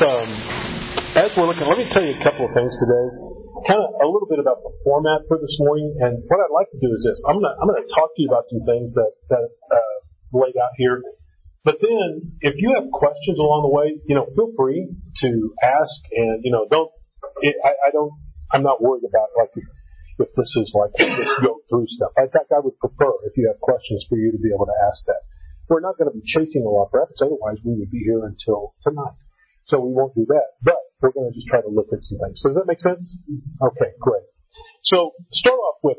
um, as we're looking, let me tell you a couple of things today. Kind of a little bit about the format for this morning, and what I'd like to do is this: I'm gonna I'm gonna talk to you about some things that that uh, laid out here. But then, if you have questions along the way, you know, feel free to ask, and you know, don't. It, I, I don't. I'm not worried about like if this is like just go through stuff. In fact, I would prefer if you have questions for you to be able to ask that. We're not going to be chasing a lot of rabbits, otherwise we would be here until tonight. So we won't do that. But we're going to just try to look at some things. So does that make sense? Mm-hmm. Okay, great. So start off with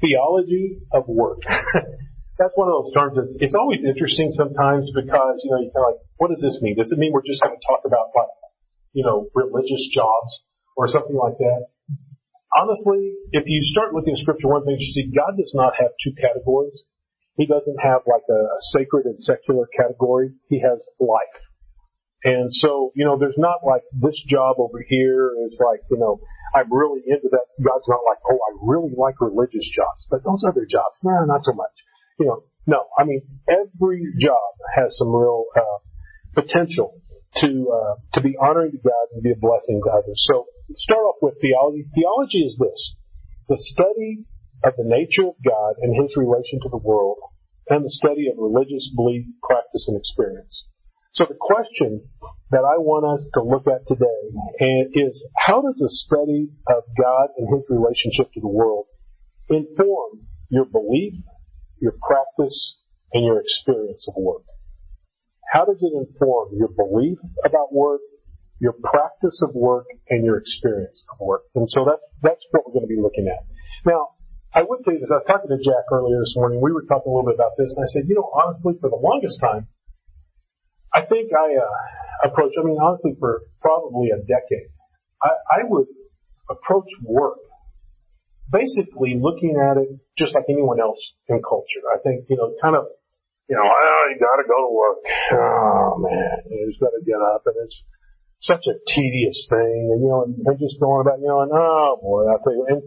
theology of work. That's one of those terms that's, it's always interesting sometimes because, you know, you kind of like, what does this mean? Does it mean we're just going to talk about like, you know, religious jobs or something like that? Honestly, if you start looking at scripture, one thing you see, God does not have two categories. He doesn't have like a, a sacred and secular category. He has life. And so, you know, there's not like this job over here. It's like, you know, I'm really into that. God's not like, oh, I really like religious jobs, but those other jobs, nah, not so much. You know, no, I mean, every job has some real, uh, potential to, uh, to be honoring to God and be a blessing to others. So start off with theology. Theology is this, the study of the nature of God and His relation to the world and the study of religious belief, practice, and experience. So the question that I want us to look at today is how does a study of God and His relationship to the world inform your belief, your practice, and your experience of work? How does it inform your belief about work, your practice of work, and your experience of work? And so that's, that's what we're going to be looking at. Now, I would say this. I was talking to Jack earlier this morning. We were talking a little bit about this, and I said, you know, honestly, for the longest time, I think I uh, approach. I mean, honestly, for probably a decade, I, I would approach work basically looking at it just like anyone else in culture. I think you know, kind of, you know, oh, you got to go to work. Oh man, you just got to get up, and it's such a tedious thing, and you know, and, just going about, you know, and oh boy, I tell you, and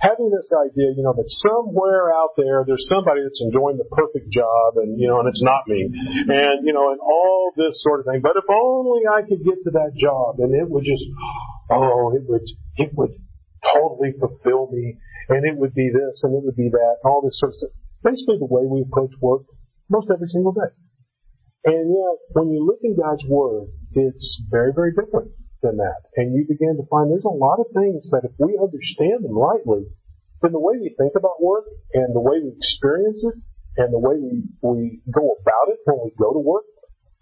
having this idea, you know, that somewhere out there there's somebody that's enjoying the perfect job and, you know, and it's not me. And, you know, and all this sort of thing. But if only I could get to that job and it would just, oh, it would, it would totally fulfill me and it would be this and it would be that and all this sort of stuff. Basically the way we approach work most every single day. And yet, when you look in God's Word, it's very, very different than that. And you begin to find there's a lot of things that if we understand them rightly, then the way we think about work and the way we experience it and the way we, we go about it when we go to work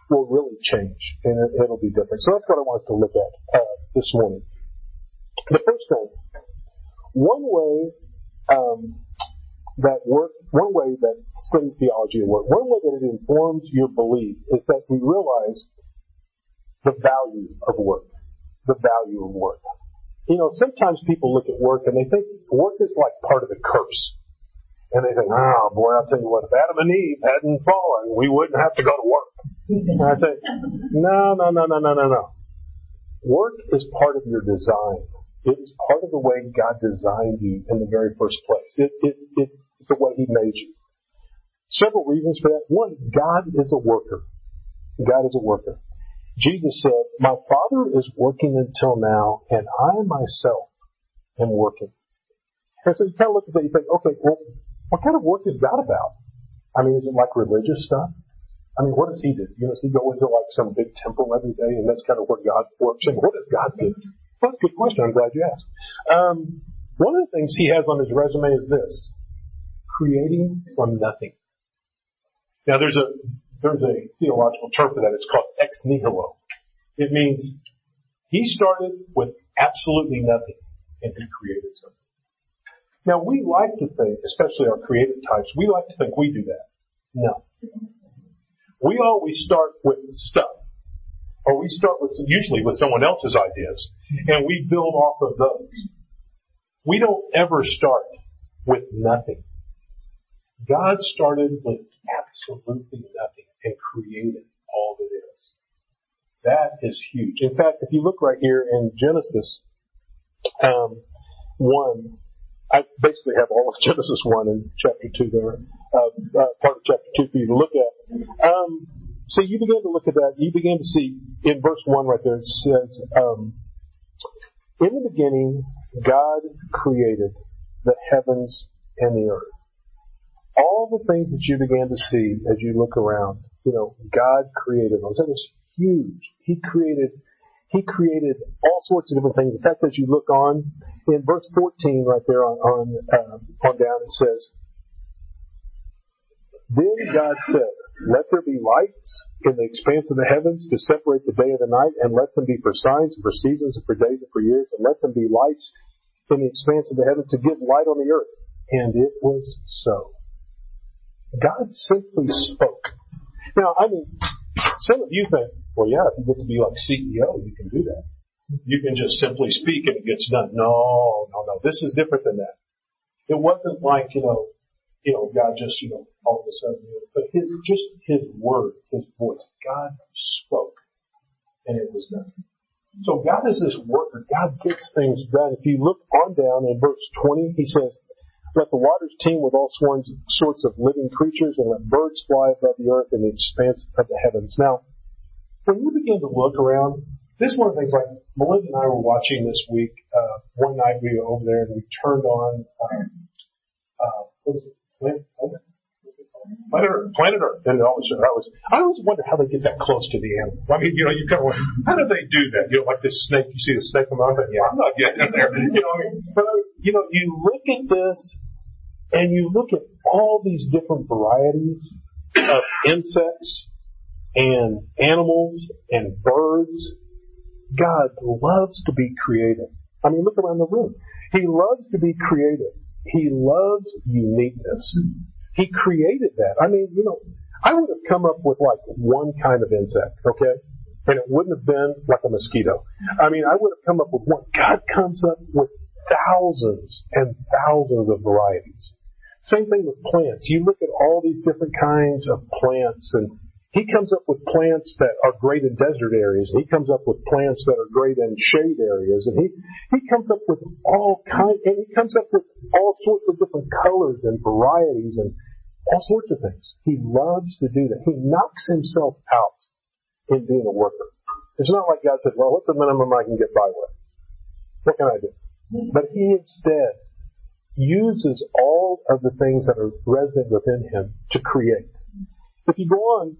will really change and it, will be different. So that's what I want to look at uh, this morning. The first thing, one way um, that work, one way that studying theology work, one way that it informs your belief is that we realize the value of work the value of work. You know, sometimes people look at work and they think work is like part of the curse. And they think, oh boy, I'll tell you what, if Adam and Eve hadn't fallen, we wouldn't have to go to work. And I think, no, no, no, no, no, no, no. Work is part of your design. It is part of the way God designed you in the very first place. It, it, it's the way He made you. Several reasons for that. One, God is a worker. God is a worker. Jesus said, My Father is working until now, and I myself am working. And so you kind of look at that, you think, okay, well, what kind of work is God about? I mean, is it like religious stuff? I mean, what does he do? You know, does he go into like some big temple every day and that's kind of where God works? And what does God do? Well, that's a good question. I'm glad you asked. Um, one of the things he has on his resume is this. Creating from nothing. Now there's a there's a theological term for that. It's called ex nihilo. It means he started with absolutely nothing and he created something. Now we like to think, especially our creative types, we like to think we do that. No. We always start with stuff. Or we start with, usually with someone else's ideas, and we build off of those. We don't ever start with nothing. God started with absolutely nothing and created all that is. That is huge. In fact, if you look right here in Genesis um, 1, I basically have all of Genesis 1 and chapter 2 there, uh, uh, part of chapter 2 for you to look at. Um, so you begin to look at that. You begin to see in verse one right there. It says, um, "In the beginning, God created the heavens and the earth." All the things that you began to see as you look around, you know, God created those. That was huge. He created he created all sorts of different things. In fact, as you look on in verse 14, right there on on, uh, on down, it says, "Then God said, Let there be lights in the expanse of the heavens to separate the day and the night, and let them be for signs and for seasons and for days and for years, and let them be lights in the expanse of the heavens to give light on the earth." And it was so. God simply spoke. Now, I mean, some of you think, well, yeah, if you get to be like CEO, you can do that. You can just simply speak and it gets done. No, no, no. This is different than that. It wasn't like, you know, you know, God just, you know, all of a sudden, you know, but his, just his word, his voice. God spoke and it was done. So God is this worker. God gets things done. If you look on down in verse 20, he says, let the waters teem with all sorts of living creatures and let birds fly above the earth in the expanse of the heavens. Now, when you begin to look around, this is one of the things like Melinda and I were watching this week. Uh, one night we were over there and we turned on, um, uh, what was it? Planet, Planet? Earth, Planet Earth. And it always, I was, I always wonder how they get that close to the animal. I mean, you know, you kind of, how do they do that? You know, like this snake, you see the snake come out, and yeah, I'm not getting in there. You know, I mean, but you know, you look at this and you look at all these different varieties of insects and animals and birds. God loves to be creative. I mean, look around the room. He loves to be creative. He loves uniqueness. He created that. I mean, you know, I would have come up with like one kind of insect, okay? And it wouldn't have been like a mosquito. I mean, I would have come up with one. God comes up with thousands and thousands of varieties. Same thing with plants. You look at all these different kinds of plants and he comes up with plants that are great in desert areas. He comes up with plants that are great in shade areas. And he, he comes up with all kind, and he comes up with all sorts of different colors and varieties and all sorts of things. He loves to do that. He knocks himself out in being a worker. It's not like God said, well, what's the minimum I can get by with? What can I do? But he instead uses all of the things that are resident within him to create. If you go on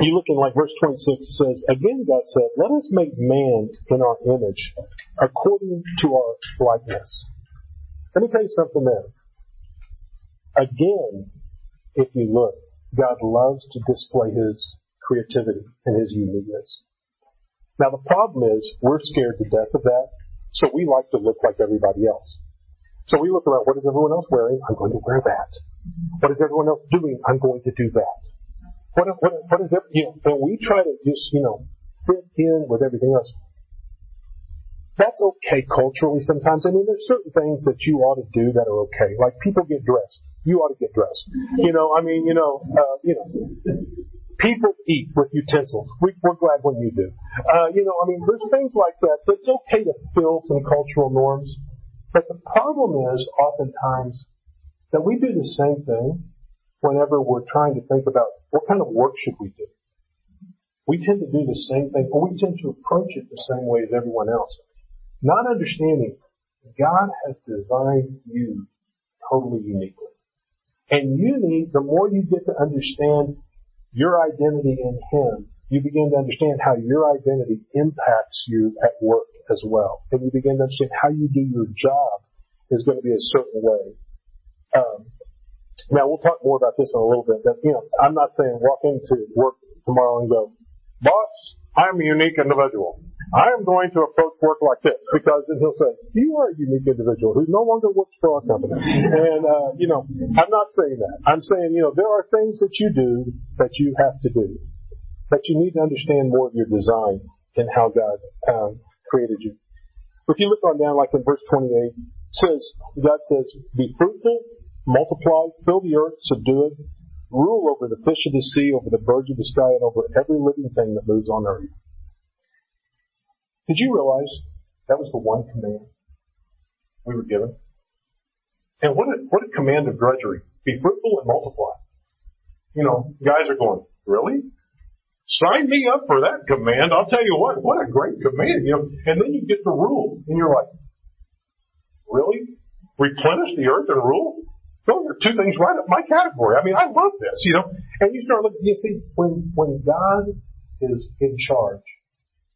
you look in like verse 26, it says, Again God said, Let us make man in our image, according to our likeness. Let me tell you something there. Again, if you look, God loves to display his creativity and his uniqueness. Now the problem is, we're scared to death of that, so we like to look like everybody else. So we look around, what is everyone else wearing? I'm going to wear that. What is everyone else doing? I'm going to do that. What, what, what is it? You know, and we try to just, you know, fit in with everything else. That's okay culturally sometimes. I mean, there's certain things that you ought to do that are okay. Like people get dressed. You ought to get dressed. You know, I mean, you know, uh, you know, people eat with utensils. We, are glad when you do. Uh, you know, I mean, there's things like that. It's okay to fill some cultural norms. But the problem is oftentimes that we do the same thing whenever we're trying to think about what kind of work should we do. We tend to do the same thing, or we tend to approach it the same way as everyone else. Not understanding God has designed you totally uniquely. And you need, the more you get to understand your identity in Him, you begin to understand how your identity impacts you at work as well. And you begin to understand how you do your job is going to be a certain way. Um, now we'll talk more about this in a little bit. But you know, I'm not saying walk into work tomorrow and go, boss, I'm a unique individual. I am going to approach work like this because then he'll say, you are a unique individual who no longer works for our company. And, uh, you know, I'm not saying that. I'm saying, you know, there are things that you do that you have to do. But you need to understand more of your design and how God um, created you. If you look on down, like in verse 28, says, God says, be fruitful multiply, fill the earth, subdue it, rule over the fish of the sea, over the birds of the sky, and over every living thing that moves on earth. Did you realize that was the one command we were given? And what a, what a command of drudgery. Be fruitful and multiply. You know, guys are going, really? Sign me up for that command. I'll tell you what, what a great command, you know. And then you get the rule, and you're like, really? Replenish the earth and rule? Those are two things right up my category. I mean, I love this, you know. And you start looking, you see, when, when God is in charge,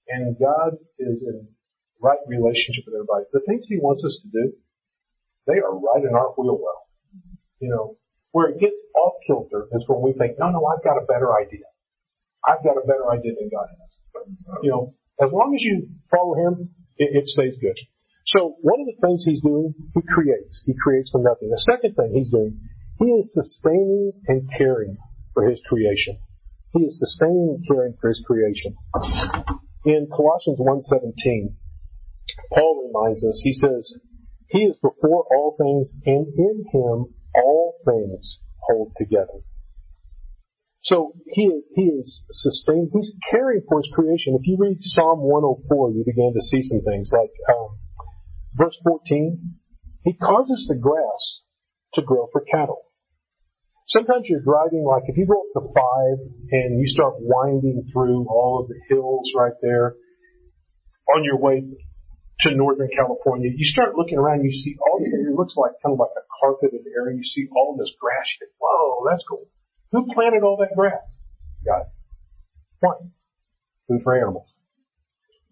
and God is in right relationship with everybody, the things He wants us to do, they are right in our wheel well. You know, where it gets off kilter is when we think, no, no, I've got a better idea. I've got a better idea than God has. You know, as long as you follow Him, it, it stays good. So one of the things He's doing, He creates. He creates from nothing. The second thing He's doing, He is sustaining and caring for His creation. He is sustaining and caring for His creation. In Colossians 1.17, Paul reminds us, he says, He is before all things, and in Him all things hold together. So he, he is sustained, he's caring for his creation. If you read Psalm 104, you begin to see some things like um, verse 14, he causes the grass to grow for cattle. Sometimes you're driving, like if you go up to five and you start winding through all of the hills right there on your way to Northern California, you start looking around, you see all this, it looks like kind of like a carpeted area. You see all this grass. You think, whoa, that's cool. Who planted all that grass? God. Why? Food for animals.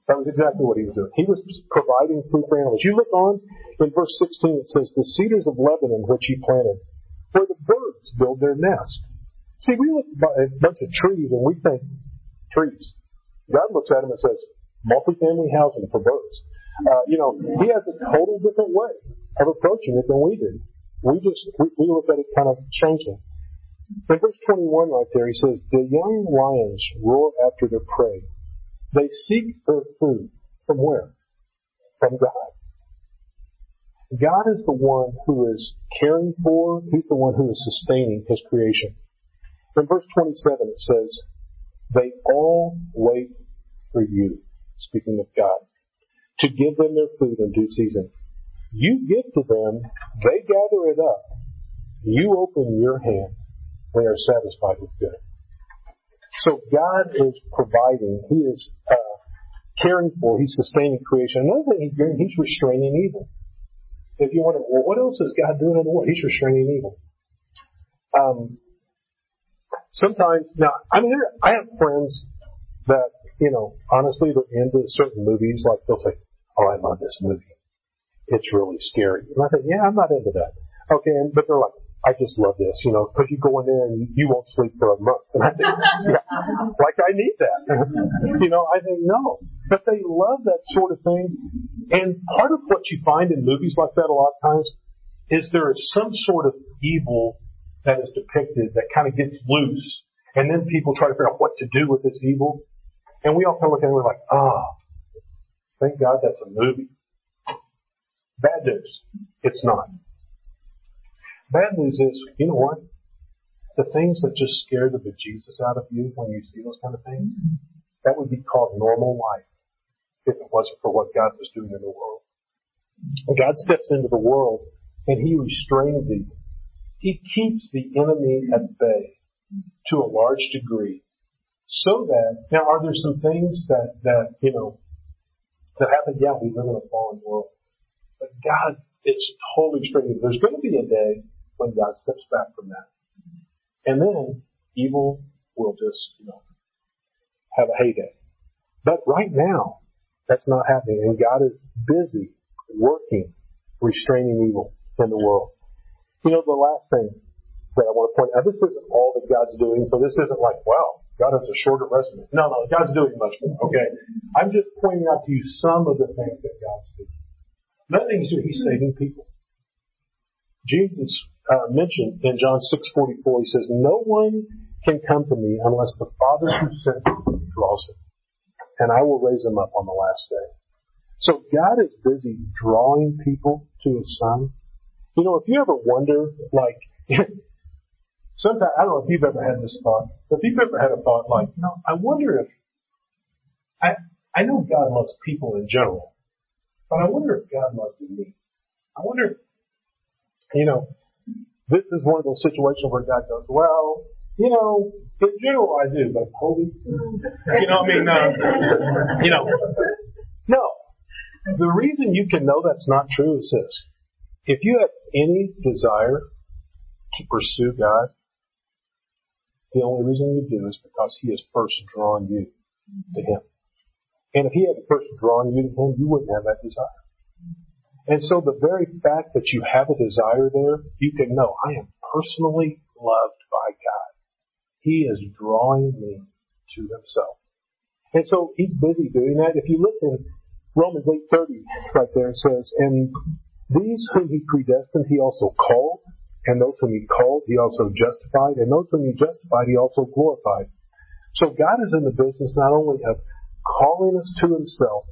That was exactly what he was doing. He was providing food for animals. You look on in verse 16, it says, the cedars of Lebanon which he planted, where the birds build their nest. See, we look at a bunch of trees and we think trees. God looks at them and says, multifamily housing for birds. Uh, you know, he has a total different way of approaching it than we do. We just, we, we look at it kind of changing. In verse 21 right there, he says, The young lions roar after their prey. They seek their food. From where? From God. God is the one who is caring for, He's the one who is sustaining His creation. In verse 27 it says, They all wait for you, speaking of God, to give them their food in due season. You give to them, they gather it up. You open your hand they are satisfied with good. So God is providing. He is uh, caring for. He's sustaining creation. Another thing He's doing, He's restraining evil. If you wonder, well, what else is God doing in the world? He's restraining evil. Um, sometimes, now, I mean, I have friends that, you know, honestly, they're into certain movies. Like they'll say, "Oh, I love this movie. It's really scary." And I think, "Yeah, I'm not into that." Okay, but they're like, I just love this, you know, because you go in there and you won't sleep for a month. And I think, yeah, like I need that. you know, I think no. But they love that sort of thing. And part of what you find in movies like that a lot of times is there is some sort of evil that is depicted that kind of gets loose. And then people try to figure out what to do with this evil. And we all kind of look at it and we're like, ah, oh, thank God that's a movie. Bad news. It's not. Bad news is, you know what? The things that just scare the bejesus out of you when you see those kind of things, that would be called normal life if it wasn't for what God was doing in the world. God steps into the world and He restrains evil. He keeps the enemy at bay to a large degree so that, now are there some things that, that, you know, that happen? Yeah, we live in a fallen world. But God is totally restraining. There's going to be a day when God steps back from that. And then evil will just, you know, have a heyday. But right now, that's not happening. And God is busy working, restraining evil in the world. You know, the last thing that I want to point out, this isn't all that God's doing, so this isn't like, well, God has a shorter resume. No, no, God's doing much more, okay? I'm just pointing out to you some of the things that God's doing. Another thing doing, he's saving people. Jesus uh, mentioned in John 6:44. He says, "No one can come to me unless the Father who sent me draws him, and I will raise him up on the last day." So God is busy drawing people to His Son. You know, if you ever wonder, like, sometimes I don't know if you've ever had this thought, but if you've ever had a thought like, you know, I wonder if I I know God loves people in general, but I wonder if God loves me. I wonder, you know, this is one of those situations where God goes, well, You know, in general I do, but holy, you know, I mean, uh, you know, no. The reason you can know that's not true is this. If you have any desire to pursue God, the only reason you do is because He has first drawn you to Him. And if He had first drawn you to Him, you wouldn't have that desire. And so the very fact that you have a desire there, you can know, I am personally loved by God. He is drawing me to Himself. And so He's busy doing that. If you look in Romans 8.30, right there, it says, And these whom He predestined, He also called. And those whom He called, He also justified. And those whom He justified, He also glorified. So God is in the business not only of calling us to Himself,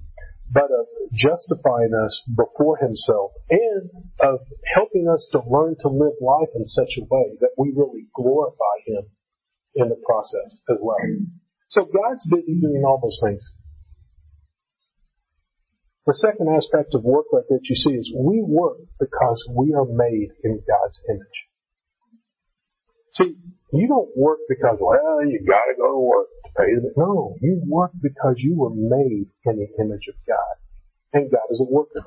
but of justifying us before Himself and of helping us to learn to live life in such a way that we really glorify Him in the process as well. So God's busy doing all those things. The second aspect of work right that you see is we work because we are made in God's image. See, you don't work because, well, you gotta go to work to pay the No, you work because you were made in the image of God. And God is a worker.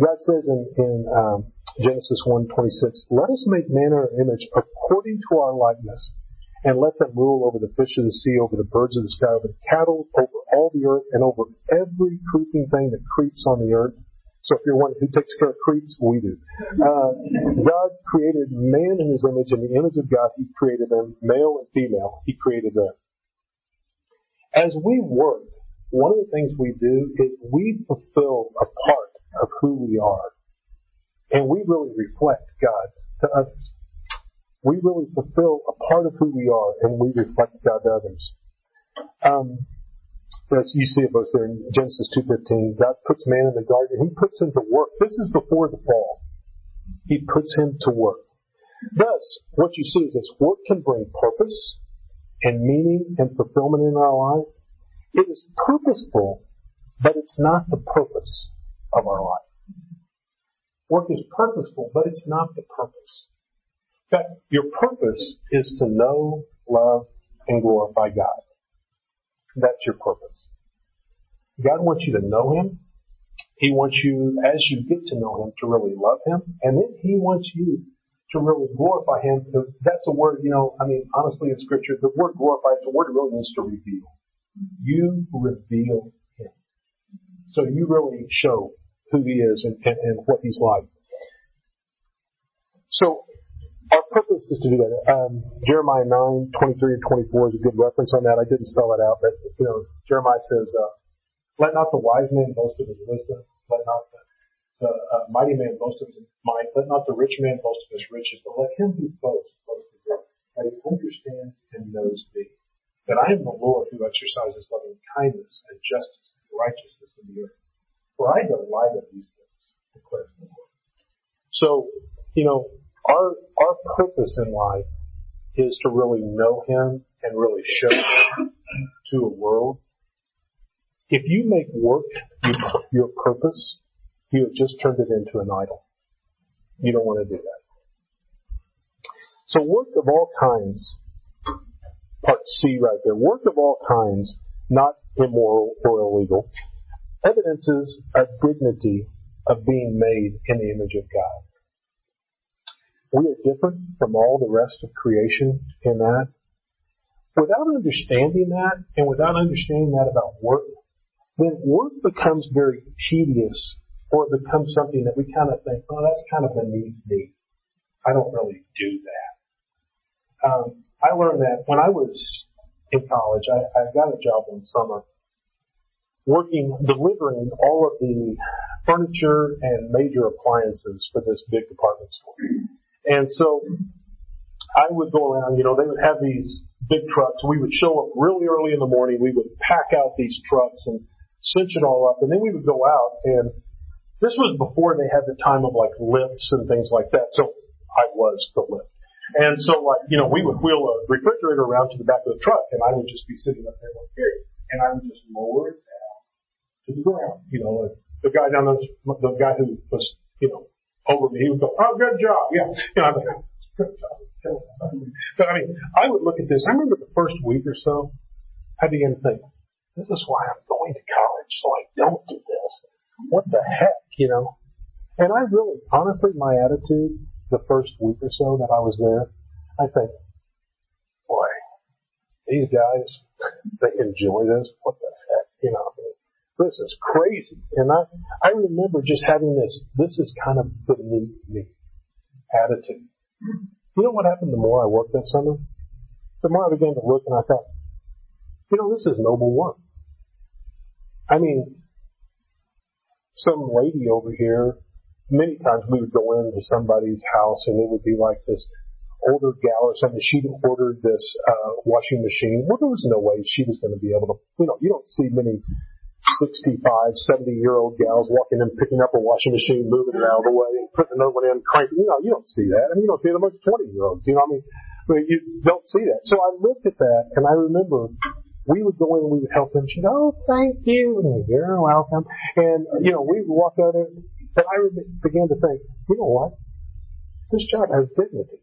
God says in, in um, Genesis 1.26, Let us make man in our image according to our likeness, and let them rule over the fish of the sea, over the birds of the sky, over the cattle, over all the earth, and over every creeping thing that creeps on the earth. So if you're one who takes care of creeps, we do. Uh, God created man in his image. In the image of God, he created them, male and female. He created them. As we work, one of the things we do is we fulfill a part of who we are. And we really reflect God to others. We really fulfill a part of who we are and we reflect God to others. Um, as you see it both there in Genesis 2.15, God puts man in the garden. He puts him to work. This is before the fall. He puts him to work. Thus, what you see is this work can bring purpose and meaning and fulfillment in our life. It is purposeful, but it's not the purpose of our life. Work is purposeful, but it's not the purpose. In fact, your purpose is to know, love, and glorify God. That's your purpose. God wants you to know Him. He wants you, as you get to know Him, to really love Him. And then He wants you to really glorify Him. That's a word, you know, I mean, honestly in Scripture, the word glorify is a word that really means to reveal. You reveal Him. So you really show who He is and, and, and what He's like. So our purpose is to do that. Um, Jeremiah 9, 23 and 24 is a good reference on that. I didn't spell it out, but, you know, Jeremiah says, uh, let not the wise man boast of his wisdom. Let not the, the uh, mighty man boast of his might. Let not the rich man boast of his riches. But let him who boasts boast of this, that he understands and knows me. That I am the Lord who exercises loving kindness and justice and righteousness in the earth. For I delight in these things, declares the Lord. So, you know, our, our purpose in life is to really know Him and really show Him to a world. If you make work your, your purpose, you have just turned it into an idol. You don't want to do that. So work of all kinds, part C right there, work of all kinds, not immoral or illegal, evidences a dignity of being made in the image of God. We are different from all the rest of creation in that. Without understanding that, and without understanding that about work, then work becomes very tedious, or it becomes something that we kind of think, oh, that's kind of beneath me. I don't really do that. Um, I learned that when I was in college. I, I got a job one summer working, delivering all of the furniture and major appliances for this big department store. And so I would go around, you know, they would have these big trucks. We would show up really early in the morning. We would pack out these trucks and cinch it all up. And then we would go out and this was before they had the time of like lifts and things like that. So I was the lift. And so like, you know, we would wheel a refrigerator around to the back of the truck and I would just be sitting up there like here and I would just lower it down to the ground. You know, the guy down the, the guy who was, you know, over me. He would go, oh, good job. Yeah. You know, I'm like, but I mean, I would look at this. I remember the first week or so, I began to think, this is why I'm going to college, so I don't do this. What the heck, you know? And I really, honestly, my attitude the first week or so that I was there, I think, boy, these guys, they enjoy this. What the heck, you know? This is crazy. And I, I remember just having this, this is kind of beneath me attitude. You know what happened the more I worked that summer? The more I began to look and I thought, you know, this is noble work. I mean, some lady over here, many times we would go into somebody's house and it would be like this older gal or something. She'd ordered this uh, washing machine. Well, there was no way she was going to be able to, you know, you don't see many 65, 70 year old gals walking in, picking up a washing machine, moving it out of the way, and putting another one in, cranking. You know, you don't see that. I mean, you don't see it amongst 20 year olds. You know what I mean? But you don't see that. So I looked at that, and I remember we would go in and we would help them. She'd go, oh, thank you. And you're oh, welcome. And, you know, we would walk out there, and I began to think, you know what? This job has dignity.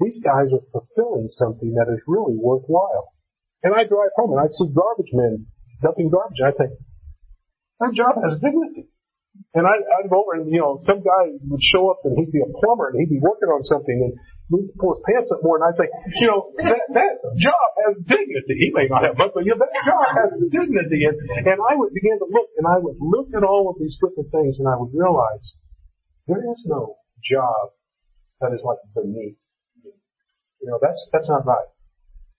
These guys are fulfilling something that is really worthwhile. And I drive home and I'd see garbage men dumping garbage. And I think, that job has dignity. And I, I'd go over and, you know, some guy would show up and he'd be a plumber and he'd be working on something and he'd pull his pants up more and I'd think, you know, that, that job has dignity. He may not have much, but you know, that job has dignity. And, and I would begin to look and I would look at all of these different things and I would realize there is no job that is like beneath me. You know, that's, that's not right.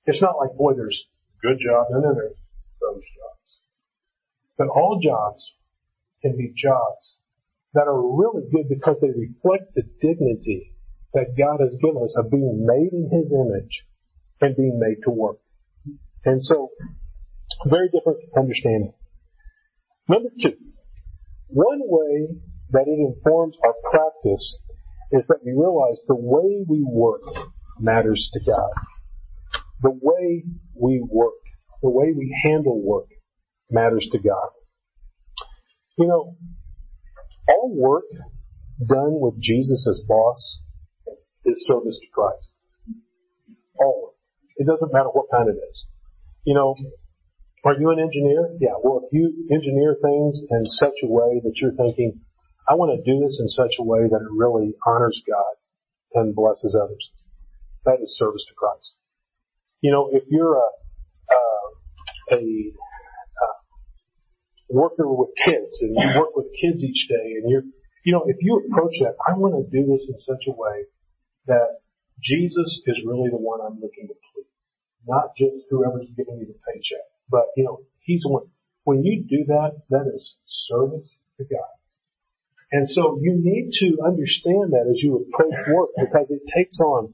It's not like, boy, there's good jobs and then there's those jobs. But all jobs can be jobs that are really good because they reflect the dignity that God has given us of being made in His image and being made to work. And so, very different understanding. Number two, one way that it informs our practice is that we realize the way we work matters to God. The way we work, the way we handle work matters to God. You know, all work done with Jesus as boss is service to Christ. All. It doesn't matter what kind it is. You know, are you an engineer? Yeah, well, if you engineer things in such a way that you're thinking, I want to do this in such a way that it really honors God and blesses others, that is service to Christ. You know, if you're a, uh, a, a working with kids and you work with kids each day and you're, you know, if you approach that, I want to do this in such a way that Jesus is really the one I'm looking to please. Not just whoever's giving you the paycheck, but, you know, He's the one. When you do that, that is service to God. And so you need to understand that as you approach work because it takes on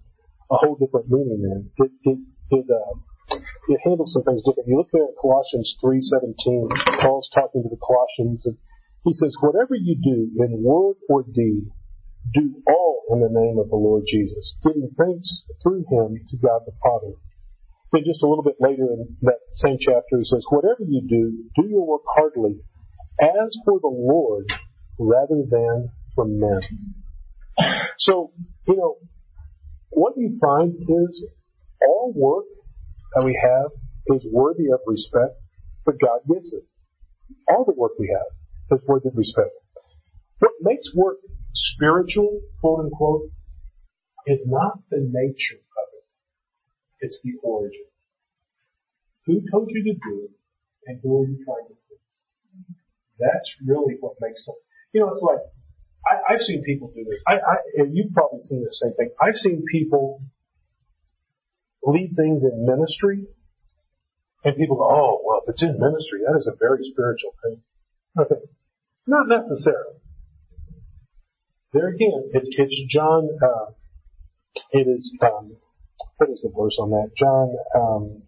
a whole different meaning then. It, it, it, uh, it handles some things differently. You look there at Colossians 3:17. Paul's talking to the Colossians, and he says, "Whatever you do in word or deed, do all in the name of the Lord Jesus, giving thanks through Him to God the Father." Then just a little bit later in that same chapter, he says, "Whatever you do, do your work heartily, as for the Lord, rather than for men." So, you know, what you find is all work that we have is worthy of respect, but God gives it. All the work we have is worthy of respect. What makes work spiritual, quote unquote, is not the nature of it. It's the origin. Who told you to do it, and who are you trying to please? That's really what makes it. You know, it's like I, have seen people do this. I, I, and you've probably seen the same thing. I've seen people lead things in ministry, and people go, oh, well, if it's in ministry, that is a very spiritual thing. Okay. Not necessarily. There again, it, it's John, uh, it is, um, what is the verse on that? John, um,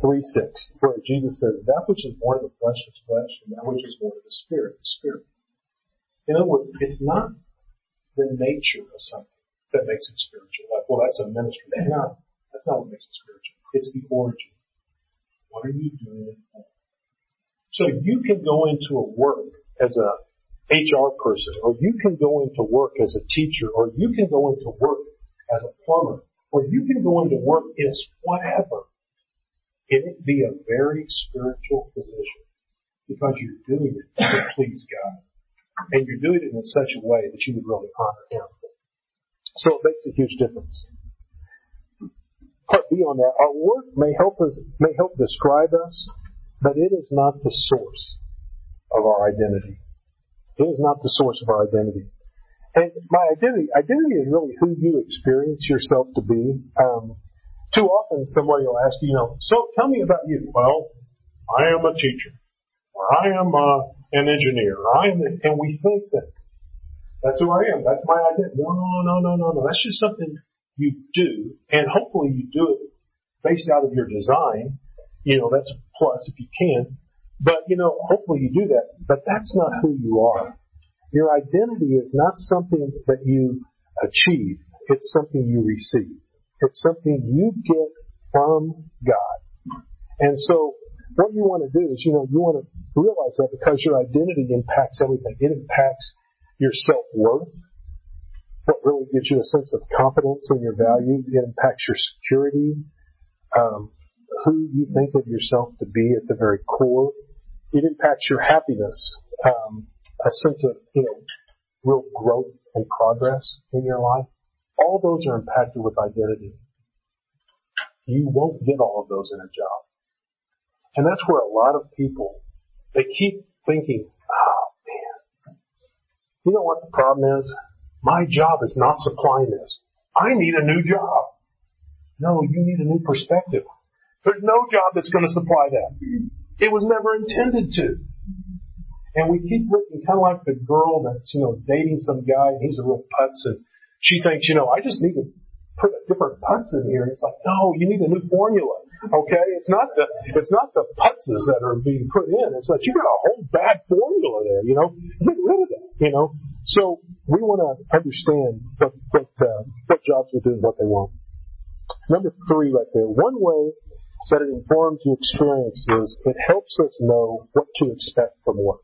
3 6, where Jesus says, That which is born of the flesh is flesh, and that which is born of the spirit is spirit. In other words, it's not the nature of something that makes it spiritual. Like, well, that's a ministry. No, that's not what makes it spiritual. It's the origin. What are you doing? So you can go into a work as a HR person, or you can go into work as a teacher, or you can go into work as a plumber, or you can go into work as whatever, and it be a very spiritual position because you're doing it to please God. And you're doing it in such a way that you would really honor Him. So it makes a huge difference. Part B on that, our work may help us, may help describe us, but it is not the source of our identity. It is not the source of our identity. And my identity, identity is really who you experience yourself to be. Um, too often somebody will ask you, you know, so tell me about you. Well, I am a teacher, or I am uh, an engineer, I am, and we think that that's who I am. That's my identity. No, no, no, no, no. That's just something you do, and hopefully you do it based out of your design. You know, that's a plus if you can. But, you know, hopefully you do that. But that's not who you are. Your identity is not something that you achieve. It's something you receive. It's something you get from God. And so what you want to do is, you know, you want to realize that because your identity impacts everything. It impacts your self-worth. What really gives you a sense of confidence in your value. It impacts your security. Um, who you think of yourself to be at the very core. It impacts your happiness, um, a sense of, you know, real growth and progress in your life. All those are impacted with identity. You won't get all of those in a job. And that's where a lot of people, they keep thinking, you know what the problem is? My job is not supplying this. I need a new job. No, you need a new perspective. There's no job that's going to supply that. It was never intended to. And we keep looking kind of like the girl that's, you know, dating some guy and he's a real putz and she thinks, you know, I just need to put a different putz in here. And it's like, no, you need a new formula. Okay? It's not the, it's not the putzes that are being put in. It's like you got a whole bad formula there, you know? Get rid of that, you know? So we want to understand what, what, uh, what jobs will do and what they won't. Number three right there. One way that it informs your experiences, it helps us know what to expect from work.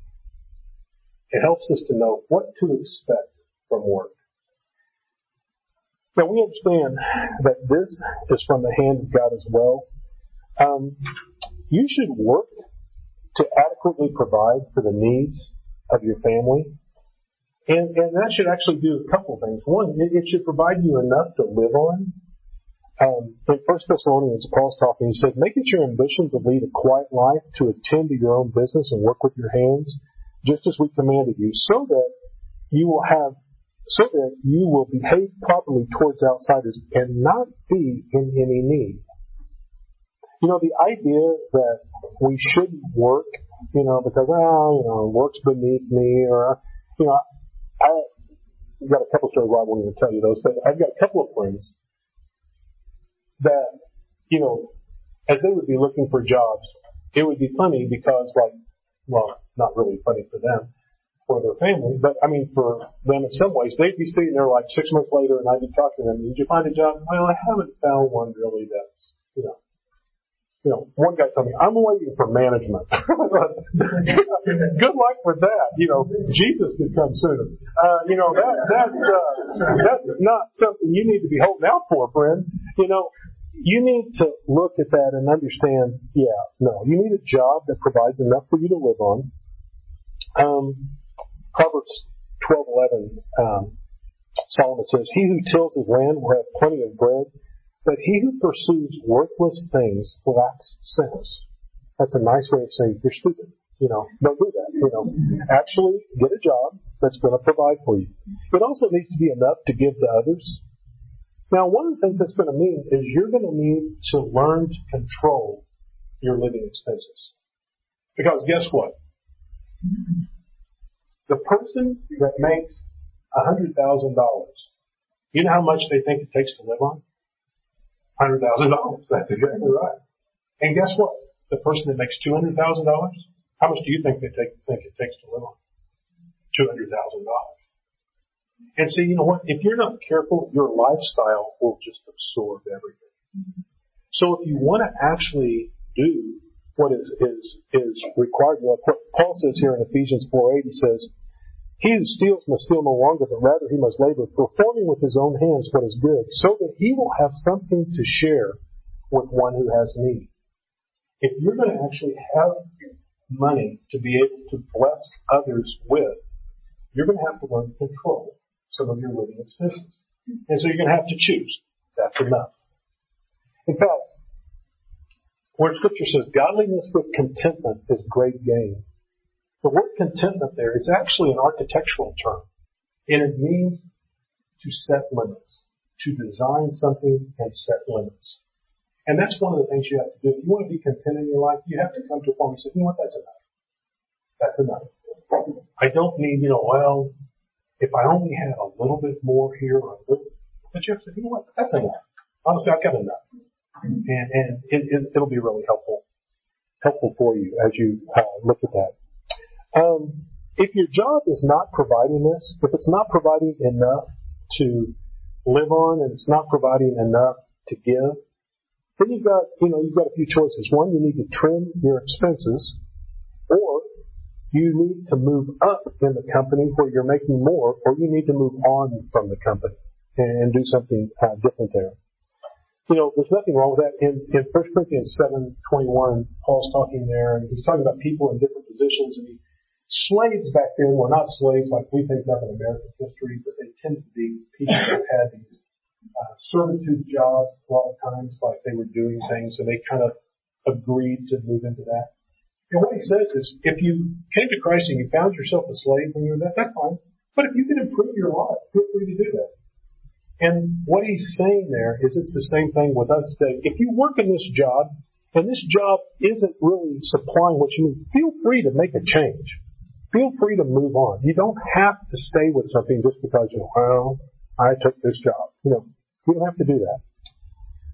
It helps us to know what to expect from work. Now we understand that this is from the hand of God as well. Um, you should work to adequately provide for the needs of your family. And, and that should actually do a couple things. One, it, it should provide you enough to live on. Um, in 1 Thessalonians, Paul's talking, he said, make it your ambition to lead a quiet life, to attend to your own business and work with your hands, just as we commanded you, so that you will have, so that you will behave properly towards outsiders and not be in any need. You know, the idea that we shouldn't work, you know, because, oh, you know, work's beneath me, or, you know, I, I've got a couple stories where I won't even tell you those, but I've got a couple of friends that, you know, as they would be looking for jobs, it would be funny because like, well, not really funny for them, for their family, but I mean for them in some ways, they'd be sitting there like six months later and I'd be talking to them, did you find a job? Well, I haven't found one really that's, you know, you know, one guy told me, I'm waiting for management. Good luck with that. You know, Jesus could come soon. Uh, you know, that, that's, uh, that's not something you need to be holding out for, friend. You know, you need to look at that and understand, yeah, no, you need a job that provides enough for you to live on. Um, Proverbs 12:11, um, Solomon says, "He who tills his land will have plenty of bread, but he who pursues worthless things lacks sense." That's a nice way of saying you're stupid. You know, don't do that. You know, actually get a job that's going to provide for you. It also needs to be enough to give to others. Now, one of the things that's going to mean is you're going to need to learn to control your living expenses. Because guess what? The person that makes $100,000, you know how much they think it takes to live on? $100,000. That's exactly right. And guess what? The person that makes $200,000, how much do you think they take, think it takes to live on? $200,000. And see, you know what? If you're not careful, your lifestyle will just absorb everything. So if you want to actually do what is, is, is required, what Paul says here in Ephesians 4.8, he says, He who steals must steal no longer, but rather he must labor, performing with his own hands what is good, so that he will have something to share with one who has need. If you're going to actually have money to be able to bless others with, you're going to have to learn to control some of your living expenses. And so you're going to have to choose. That's enough. In fact, where scripture says godliness with contentment is great gain. The word contentment there is actually an architectural term. And it means to set limits, to design something and set limits. And that's one of the things you have to do. If you want to be content in your life, you have to come to a you say, you know what, that's enough. That's enough. I don't need, you know, well, if I only had a little bit more here or a little, but you have to say, you know what, that's enough. Honestly, I've got enough. And, and it, it, be really helpful, helpful for you as you uh, look at that. Um, if your job is not providing this, if it's not providing enough to live on and it's not providing enough to give, then you've got, you know, you've got a few choices. One, you need to trim your expenses, or you need to move up in the company where you're making more, or you need to move on from the company and, do something uh, different there. You know, there's nothing wrong with that. In, in 1 Corinthians 7:21, Paul's talking there, and he's talking about people in different positions, and he, slaves back then were not slaves like we think of in American history, but they tended to be people who had these uh, servitude jobs a lot of times, like they were doing things, and they kind of agreed to move into that. And what he says is, if you came to Christ and you found yourself a slave when you were that, that's fine. But if you can improve your life, feel free to do that. And what he's saying there is it's the same thing with us today. If you work in this job, and this job isn't really supplying what you need, feel free to make a change. Feel free to move on. You don't have to stay with something just because you know, well, I took this job. You know, you don't have to do that.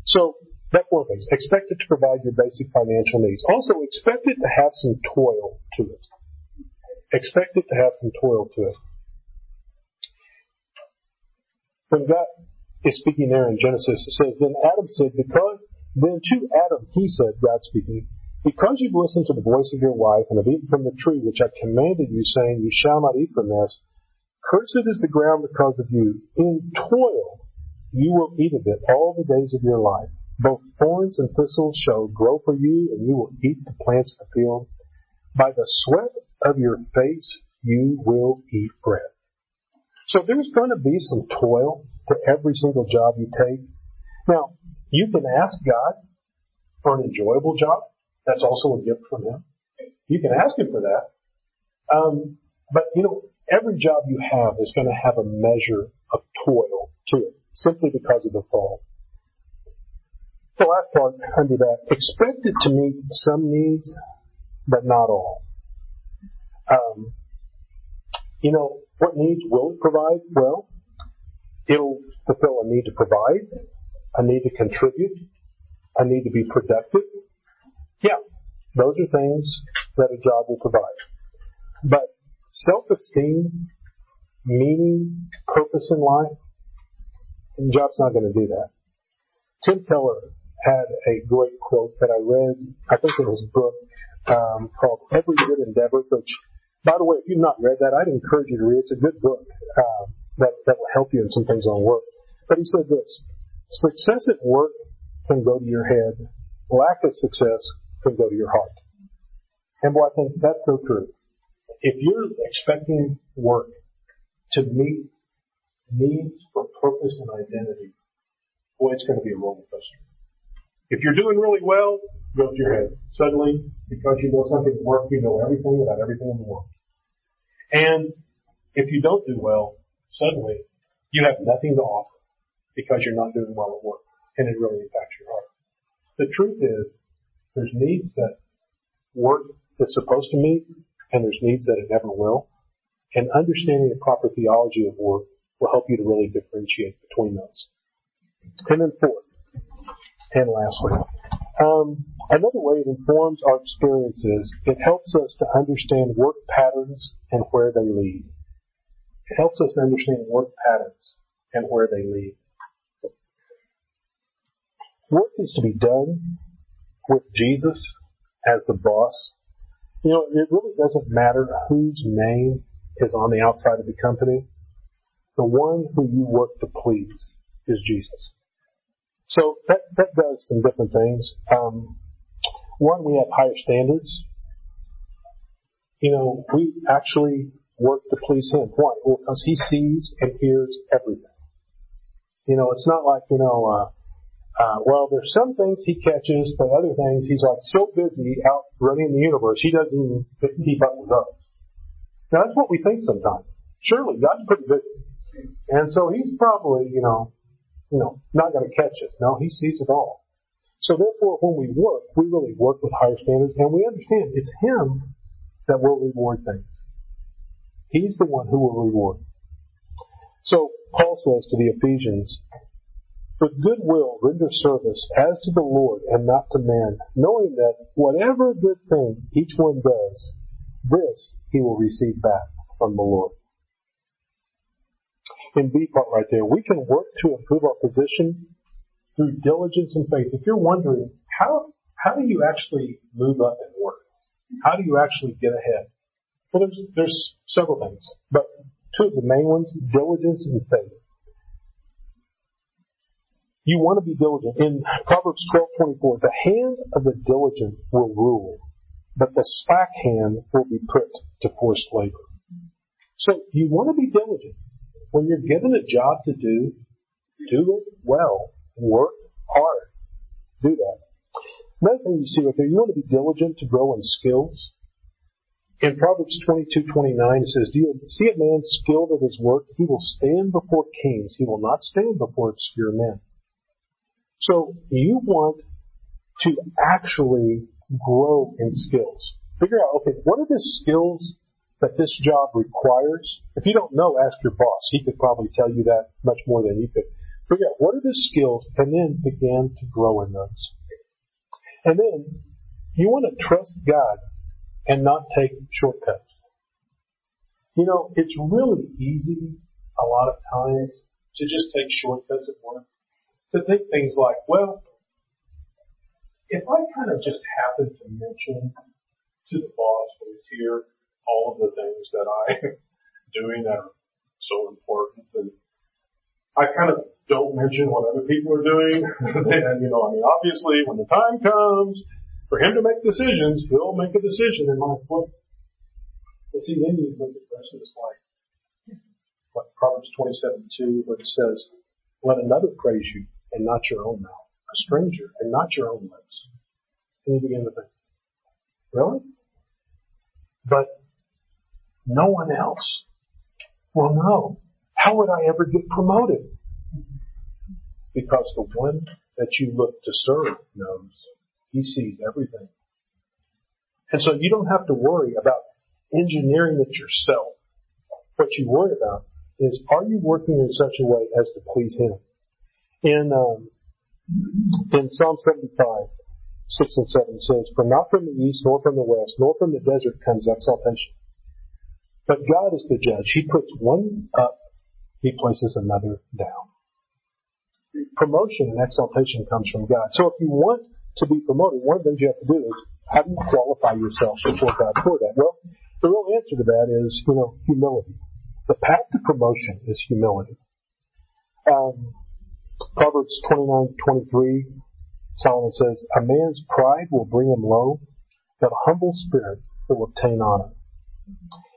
So that's one thing. Expect it to provide your basic financial needs. Also, expect it to have some toil to it. Expect it to have some toil to it. When God is speaking there in Genesis, it says, Then Adam said, because, then to Adam he said, God speaking, because you've listened to the voice of your wife and have eaten from the tree which I commanded you, saying, You shall not eat from this, cursed is the ground because of you. In toil you will eat of it all the days of your life. Both thorns and thistles shall grow for you, and you will eat the plants of the field. By the sweat of your face you will eat bread. So there's going to be some toil to every single job you take. Now, you can ask God for an enjoyable job. That's also a gift from Him. You can ask Him for that. Um, but you know, every job you have is going to have a measure of toil to it simply because of the fall. The last part under that, expect it to meet some needs, but not all. Um, you know, what needs will it provide? Well, it'll fulfill a need to provide, a need to contribute, a need to be productive. Yeah, those are things that a job will provide. But self-esteem, meaning, purpose in life, and job's not going to do that. Tim Keller had a great quote that I read, I think in his book, um, called Every Good Endeavor, which, by the way, if you've not read that, I'd encourage you to read it. It's a good book, uh, that, that will help you in some things on work. But he said this, success at work can go to your head, lack of success can go to your heart. And boy, I think that's so true. If you're expecting work to meet needs for purpose and identity, boy, it's going to be a roller coaster. If you're doing really well, go to your head. Suddenly, because you know something at work, you know everything about everything in the world. And if you don't do well, suddenly you have nothing to offer because you're not doing well at work. And it really impacts your heart. The truth is, there's needs that work is supposed to meet, and there's needs that it never will. And understanding the proper theology of work will help you to really differentiate between those. And then fourth, and lastly, um, another way it informs our experiences, it helps us to understand work patterns and where they lead. It helps us to understand work patterns and where they lead. Work is to be done with Jesus as the boss. You know, it really doesn't matter whose name is on the outside of the company. The one who you work to please is Jesus. So that, that does some different things. Um, one, we have higher standards. You know, we actually work to please Him. Why? Well, because He sees and hears everything. You know, it's not like, you know, uh, uh, well, there's some things he catches, but other things he's like so busy out running the universe, he doesn't even keep up with those. Now that's what we think sometimes. Surely God's pretty busy. And so he's probably, you know, you know, not going to catch it. No, he sees it all. So therefore, when we work, we really work with higher standards, and we understand it's him that will reward things. He's the one who will reward. So Paul says to the Ephesians, with good will render service as to the Lord and not to man, knowing that whatever good thing each one does, this he will receive back from the Lord. In B part right there, we can work to improve our position through diligence and faith. If you're wondering, how, how do you actually move up in work? How do you actually get ahead? Well, there's, there's several things, but two of the main ones, diligence and faith. You want to be diligent. In Proverbs 12:24, the hand of the diligent will rule, but the slack hand will be put to forced labor. So you want to be diligent. When you're given a job to do, do it well. Work hard. Do that. Another thing you see right there, you want to be diligent to grow in skills. In Proverbs 22:29 it says, "Do you see a man skilled at his work? He will stand before kings. He will not stand before obscure men." So you want to actually grow in skills. Figure out, okay, what are the skills that this job requires? If you don't know, ask your boss. He could probably tell you that much more than you could. Figure out what are the skills and then begin to grow in those. And then you want to trust God and not take shortcuts. You know, it's really easy a lot of times to just take shortcuts at work to think things like, well, if I kind of just happen to mention to the boss when he's here all of the things that I'm doing that are so important, and I kind of don't mention what other people are doing. and you know, I mean, obviously, when the time comes for him to make decisions, he'll make a decision in my foot. But see, then you look at the rest of his Proverbs 27 2, where it says, let another praise you and not your own mouth, a stranger and not your own lips. And you begin to think, really? But no one else will know. How would I ever get promoted? Because the one that you look to serve knows. He sees everything. And so you don't have to worry about engineering it yourself. What you worry about is are you working in such a way as to please Him? In um, in Psalm 75, 6 and 7 says, For not from the east, nor from the west, nor from the desert comes exaltation. But God is the judge. He puts one up, He places another down. Promotion and exaltation comes from God. So if you want to be promoted, one of the things you have to do is, how do you qualify yourself before God for that? Well, the real answer to that is, you know, humility. The path to promotion is humility. Um, Proverbs 29:23, Solomon says, "A man's pride will bring him low, but a humble spirit will obtain honor."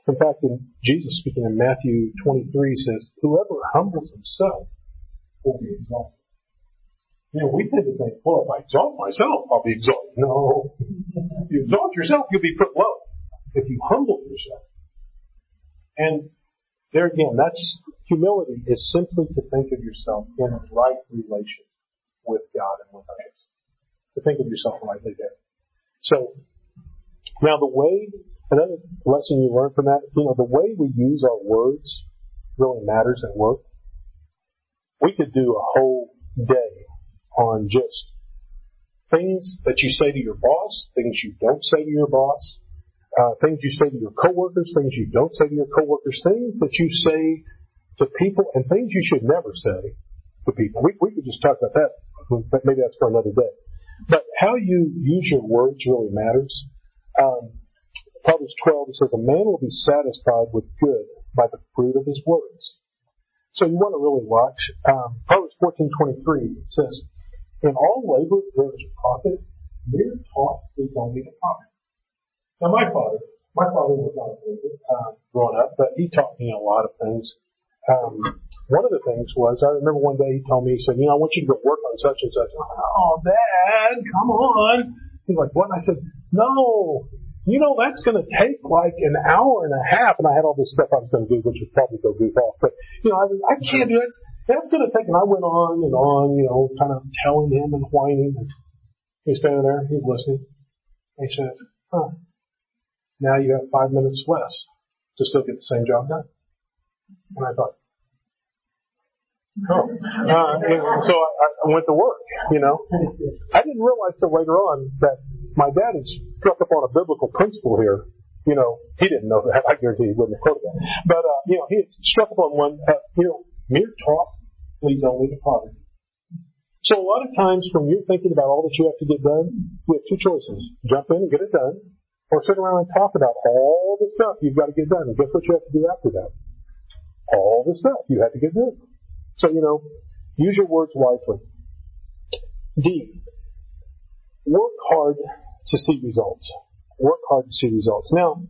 In fact, in Jesus speaking in Matthew 23 says, "Whoever humbles himself will be exalted." You know, we tend to think, well, if I exalt myself, I'll be exalted. No. if you exalt yourself, you'll be put low. If you humble yourself. And there again, that's humility is simply to think of yourself in right relation with God and with others. To think of yourself rightly there. So, now the way, another lesson you learn from that, you know, the way we use our words really matters at work. We could do a whole day on just things that you say to your boss, things you don't say to your boss, uh, things you say to your coworkers, things you don't say to your coworkers, things that you say to people, and things you should never say to people. We, we could just talk about that, but maybe that's for another day. But how you use your words really matters. Um, Proverbs 12, it says, a man will be satisfied with good by the fruit of his words. So you want to really watch. Um, Proverbs 14:23 says, "In all labor there is profit. Mere talk is only a profit." Now my father, my father was not a believer uh, growing up, but he taught me a lot of things. Um, one of the things was I remember one day he told me he said, "You know, I want you to go work on such and such." Oh, Dad, come on. He's like, "What?" And I said, "No, you know, that's going to take like an hour and a half. And I had all this stuff I was going to do, which would probably go goof off. But, you know, I, I can't do it. That's going to take, and I went on and on, you know, kind of telling him and whining. He's standing there, he's listening. He said, huh, now you have five minutes less to still get the same job done. And I thought, Oh. Uh, so I, I went to work, you know. I didn't realize till later on that my dad had struck up on a biblical principle here. You know, he didn't know that. I guarantee he wouldn't have quoted that. But, uh, you know, he had struck up on one, uh, you know, mere talk leads only to poverty. So a lot of times when you're thinking about all that you have to get done, you have two choices. Jump in and get it done, or sit around and talk about all the stuff you've got to get done. And guess what you have to do after that? All the stuff you have to get done. So, you know, use your words wisely. D. Work hard to see results. Work hard to see results. Now,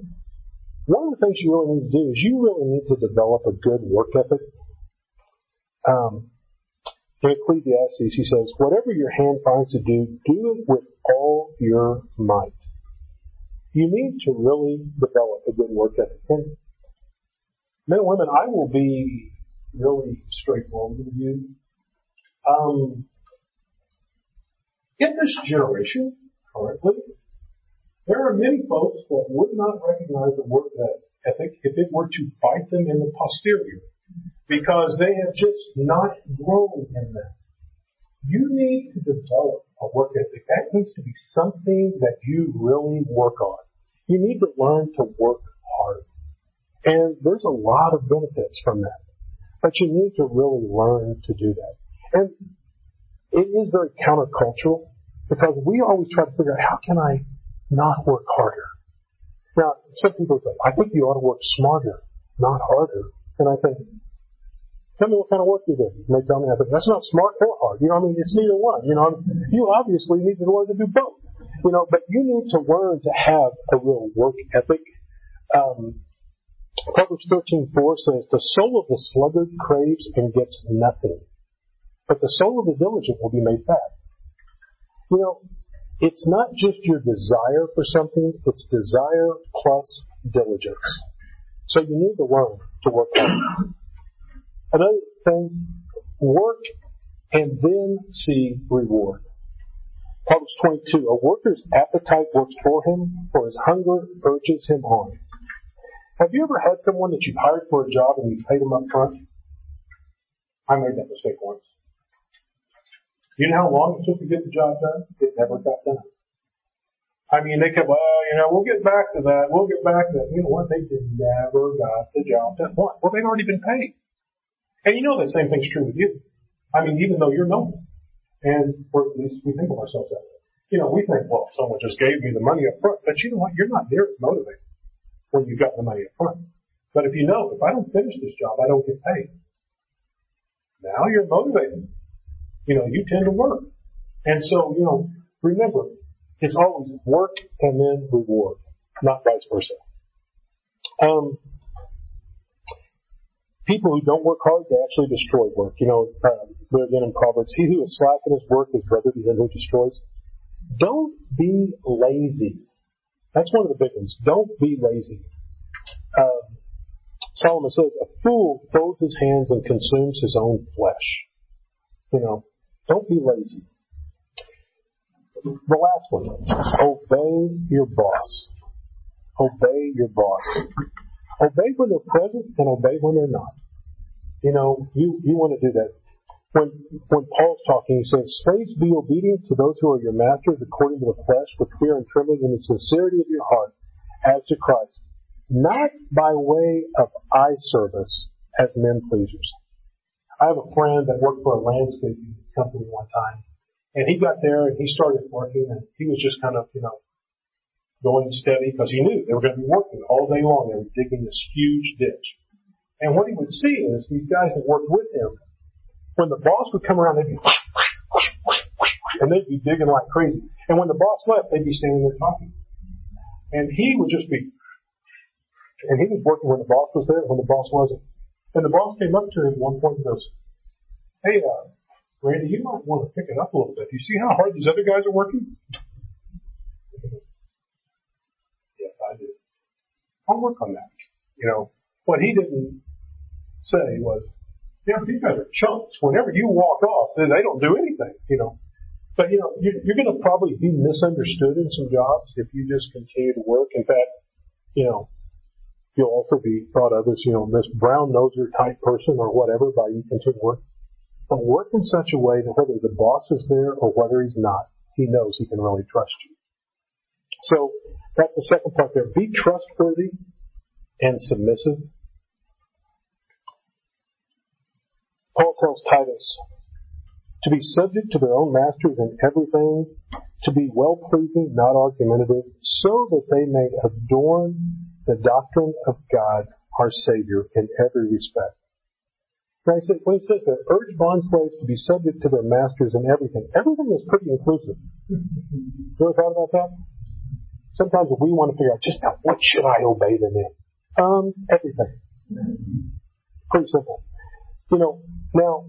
one of the things you really need to do is you really need to develop a good work ethic. Um, in Ecclesiastes, he says, whatever your hand finds to do, do it with all your might. You need to really develop a good work ethic. And men and women, I will be really straightforward with you. Um, in this generation, currently, there are many folks that would not recognize the work ethic if it were to bite them in the posterior because they have just not grown in that. You need to develop a work ethic. That needs to be something that you really work on. You need to learn to work hard. And there's a lot of benefits from that. But you need to really learn to do that. And it is very countercultural because we always try to figure out how can I not work harder. Now, some people say, I think you ought to work smarter, not harder. And I think, tell me what kind of work you do. And they tell me, I think, that's not smart or hard. You know, I mean, it's neither one. You know, you obviously need to learn to do both. You know, but you need to learn to have a real work ethic. Um, Proverbs 13:4 says, "The soul of the sluggard craves and gets nothing, but the soul of the diligent will be made fat." You know, it's not just your desire for something, it's desire plus diligence. So you need to learn to work hard. Another thing, work and then see reward. Proverbs 22, a worker's appetite works for him, for his hunger urges him on. Have you ever had someone that you hired for a job and you paid them up front? I made that mistake once. You know how long it took to get the job done? It never got done. I mean, they kept, well, you know, we'll get back to that. We'll get back to that. You know what? They just never got the job done. What? Well, they'd already been paid. And you know that same thing's true with you. I mean, even though you're noble. And, or at least we think of ourselves that way. You know, we think, well, someone just gave me the money up front. But you know what? You're not near as motivated when you've got the money up front. But if you know, if I don't finish this job, I don't get paid. Now you're motivated you know, you tend to work. And so, you know, remember, it's always work and then reward, not vice versa. Um, people who don't work hard, they actually destroy work. You know, uh, again in Proverbs, he who is slack in his work is brother to him who destroys. Don't be lazy. That's one of the big ones. Don't be lazy. Um, Solomon says, a fool folds his hands and consumes his own flesh. You know, don't be lazy. The last one. Obey your boss. Obey your boss. Obey when they're present and obey when they're not. You know, you, you want to do that. When, when Paul's talking, he says, Slaves, be obedient to those who are your masters according to the flesh with fear and trembling in the sincerity of your heart as to Christ, not by way of eye service as men pleasers. I have a friend that worked for a landscaping company one time. And he got there and he started working and he was just kind of, you know, going steady because he knew they were going to be working all day long. They were digging this huge ditch. And what he would see is these guys that worked with him, when the boss would come around, they'd be and they'd be digging like crazy. And when the boss left, they'd be standing there talking. And he would just be, and he was working when the boss was there, when the boss wasn't. And the boss came up to him at one point and goes, Hey, uh, Randy, you might want to pick it up a little bit. You see how hard these other guys are working? yes, I do. I'll work on that. You know, what he didn't say was, yeah, these guys are chumps. Whenever you walk off, then they don't do anything, you know. But you know, you're, you're going to probably be misunderstood in some jobs if you just continue to work. In fact, you know, you'll also be thought of as, you know, this brown noser type person or whatever by you continue work. But work in such a way that whether the boss is there or whether he's not, he knows he can really trust you. So that's the second part there. Be trustworthy and submissive. Paul tells Titus to be subject to their own masters in everything, to be well pleasing, not argumentative, so that they may adorn the doctrine of God, our Savior, in every respect. He says, when he says that, urge bond slaves to be subject to their masters in everything. Everything is pretty inclusive. You ever thought about that? Sometimes we want to figure out just now, what should I obey them in? Um, everything. Pretty simple. You know, now,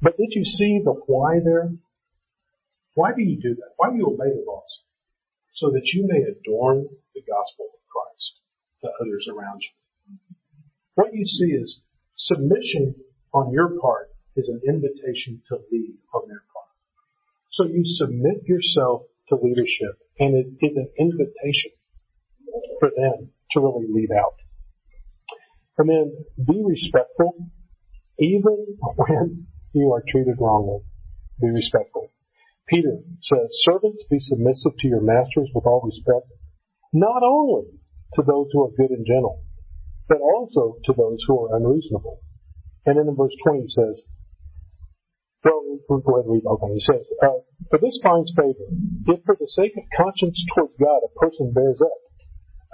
but did you see the why there? Why do you do that? Why do you obey the boss? So that you may adorn the gospel of Christ to others around you. What you see is submission on your part is an invitation to lead on their part. So you submit yourself to leadership and it is an invitation for them to really lead out. And then be respectful even when you are treated wrongly. Be respectful. Peter says, servants be submissive to your masters with all respect, not only to those who are good and gentle, but also to those who are unreasonable. And then in verse 20 he says, well, go ahead and read. Okay, he says, uh, for this finds favor, if for the sake of conscience towards God a person bears up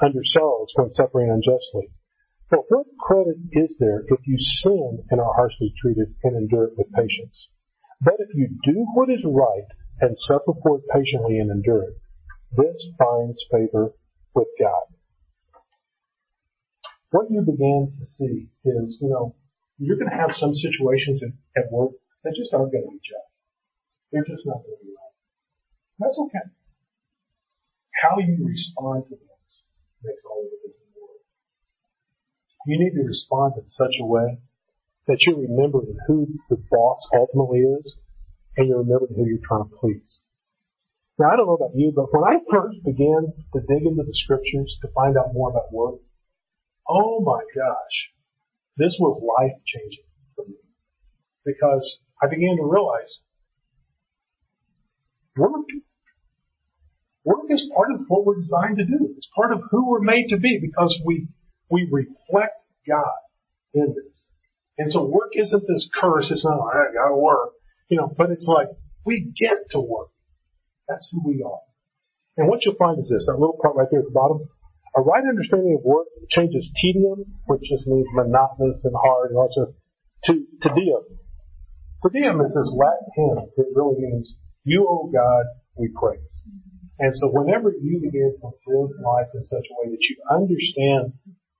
under sorrows when suffering unjustly. But what credit is there if you sin and are harshly treated and endure it with patience? But if you do what is right and suffer for it patiently and endure it, this finds favor with God. What you began to see is, you know, you're going to have some situations at, at work that just aren't going to be just. They're just not going to be right. That's okay. How you respond to those makes all the difference. You need to respond in such a way that you're remembering who the boss ultimately is and you're remembering who you're trying to please. Now I don't know about you, but when I first began to dig into the scriptures to find out more about work, oh my gosh, this was life changing for me. Because I began to realize work, work is part of what we're designed to do. It's part of who we're made to be because we we reflect God in this. And so work isn't this curse. It's not like, I gotta work. You know, but it's like, we get to work. That's who we are. And what you'll find is this, that little part right there at the bottom. A right understanding of work changes tedium, which just means monotonous and hard and also to to Te Deum. Tedium is this Latin hymn that really means, you, O God, we praise. And so whenever you begin to live life in such a way that you understand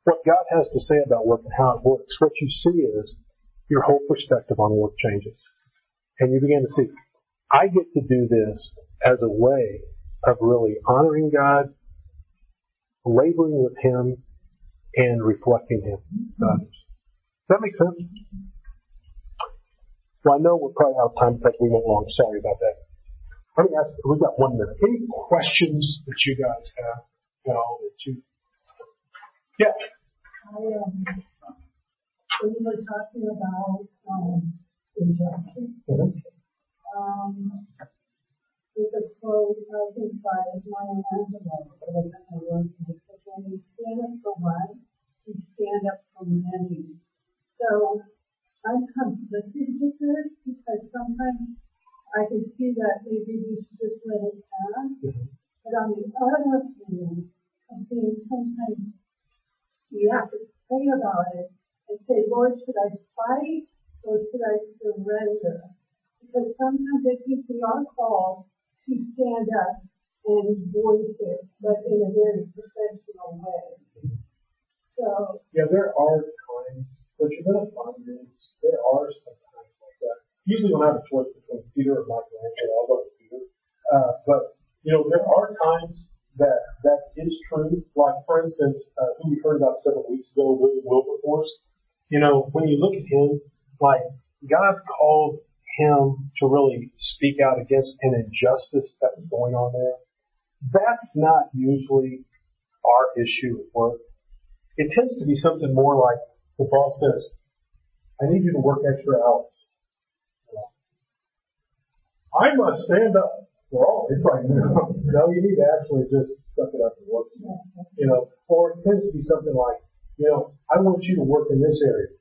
what God has to say about work and how it works, what you see is your whole perspective on work changes. And you begin to see, I get to do this as a way of really honoring God, laboring with Him, and reflecting Him. Does that make sense? Well, I know we're probably out of time because we went long. Sorry about that. Let me ask, we've got one minute. Any questions that you guys have? You know, that you, yeah. Um, when you were talking about um, mm-hmm. um, there's a quote, I think, by Maya Angelou that I wrote this, that when you stand up for one, you stand up for many. So I'm conflicted with this because sometimes I can see that maybe we should just let it pass. Mm-hmm. But on the other hand, pray about it and say, Lord, should I fight or should I surrender? Because sometimes I think we are called to stand up and voice it, but in a very professional way. So. Yeah, there are times, what you're going to find is there are some times like that. Usually when I have a choice between Peter or Michelangelo, I'll go with Peter. Uh, but, you know, there are times that that is true. Like, for instance, uh, who we heard about several weeks ago, William Wilberforce. You know, when you look at him, like, God called him to really speak out against an injustice that was going on there. That's not usually our issue at work. It tends to be something more like the boss says, I need you to work extra hours. I must stand up all. It's like, no, no, you need to actually just suck it up and work. You know, or it tends to be something like, you know, I want you to work in this area.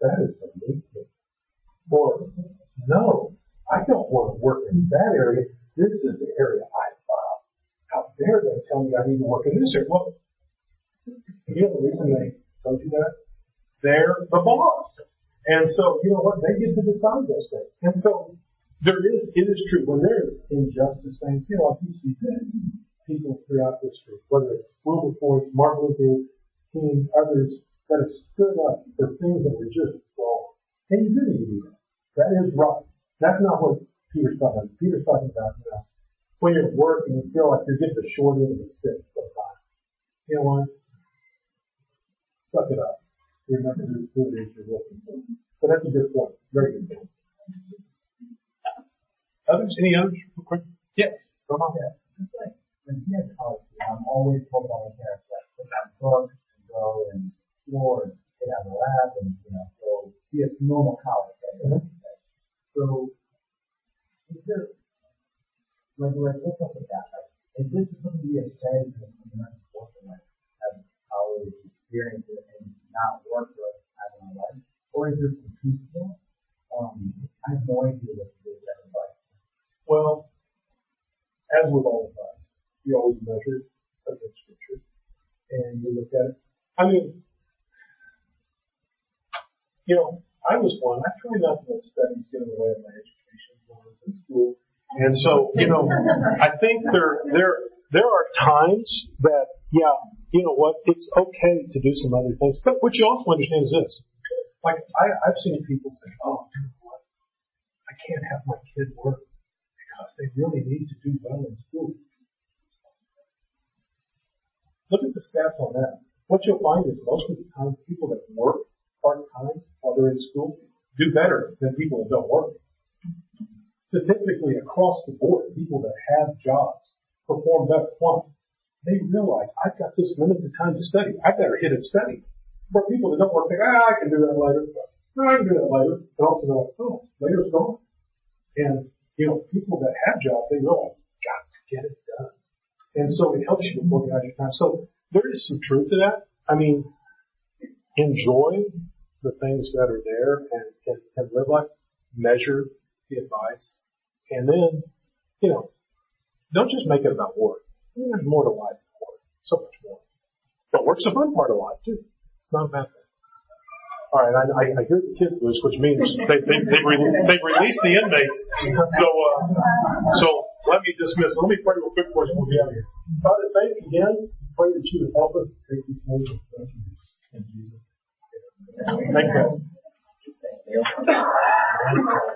That is amazing. Or, no, I don't want to work in that area. This is the area I love. How dare they tell me I need to work in this area? Well, you know the reason they told you that? They're the boss. And so, you know what? They get to decide those things. And so, there is, it is true, when there is injustice things, you know, you see people throughout history, whether it's Wilberforce, Martin Luther King, others that have stood up for things that were just wrong. And you do need to do that. That is right. That's not what Peter's talking about. Peter's talking about, you know, when you're at work and you feel like you're getting the short end of the stick sometimes. You know what? Suck it up. Remember who it is you're looking for. But that's a good point. Very good point. Others? Any others? Real quick. Yes. Come on. Yeah. It's like when kids college, I'm always told by my parents that put down books and go and explore and get out of the lab and you know go be a normal college. Right? Mm-hmm. So is there like like what's up with that? Like, is this something you have said because it's not important like have college experience and not work for with having a life? Or is there some truth to that? Um, I have no idea what to do with that advice. Well, as with all of us, you always measure against scripture and you look at it. I mean, you know, I was one. I try not to let studies get in the way of my education when I was in school. And so, you know, I think there, there, there are times that, yeah, you know what, it's okay to do some other things. But what you also understand is this. Like, I, I've seen people say, oh, you know what, I can't have my kid work because they really need to do well in school. Look at the stats on that. What you'll find is most of the time people that work part-time while they're in school do better than people that don't work. Statistically across the board, people that have jobs perform better. Why? They realize I've got this limited time to study. I better hit it study. For people that don't work, think, ah, I can do that later. No, I can do that later. And also they're like, oh, later's gone. And you know, people that have jobs, they realize, you've got to get it done. And so it helps you organize your time. So there is some truth to that. I mean, enjoy the things that are there and, and, and live life, measure the advice, and then, you know, don't just make it about work. There's more to life than work. So much more. But work's a fun part of life too. It's not a bad thing. All right, I, I, hear the kids loose, which means they, they, they've, re- they've released the inmates. So, uh, so let me dismiss. Let me pray real quick for us. We'll be out of here. Father, thanks again. Pray that you would help us take these things in Jesus. Thanks, guys.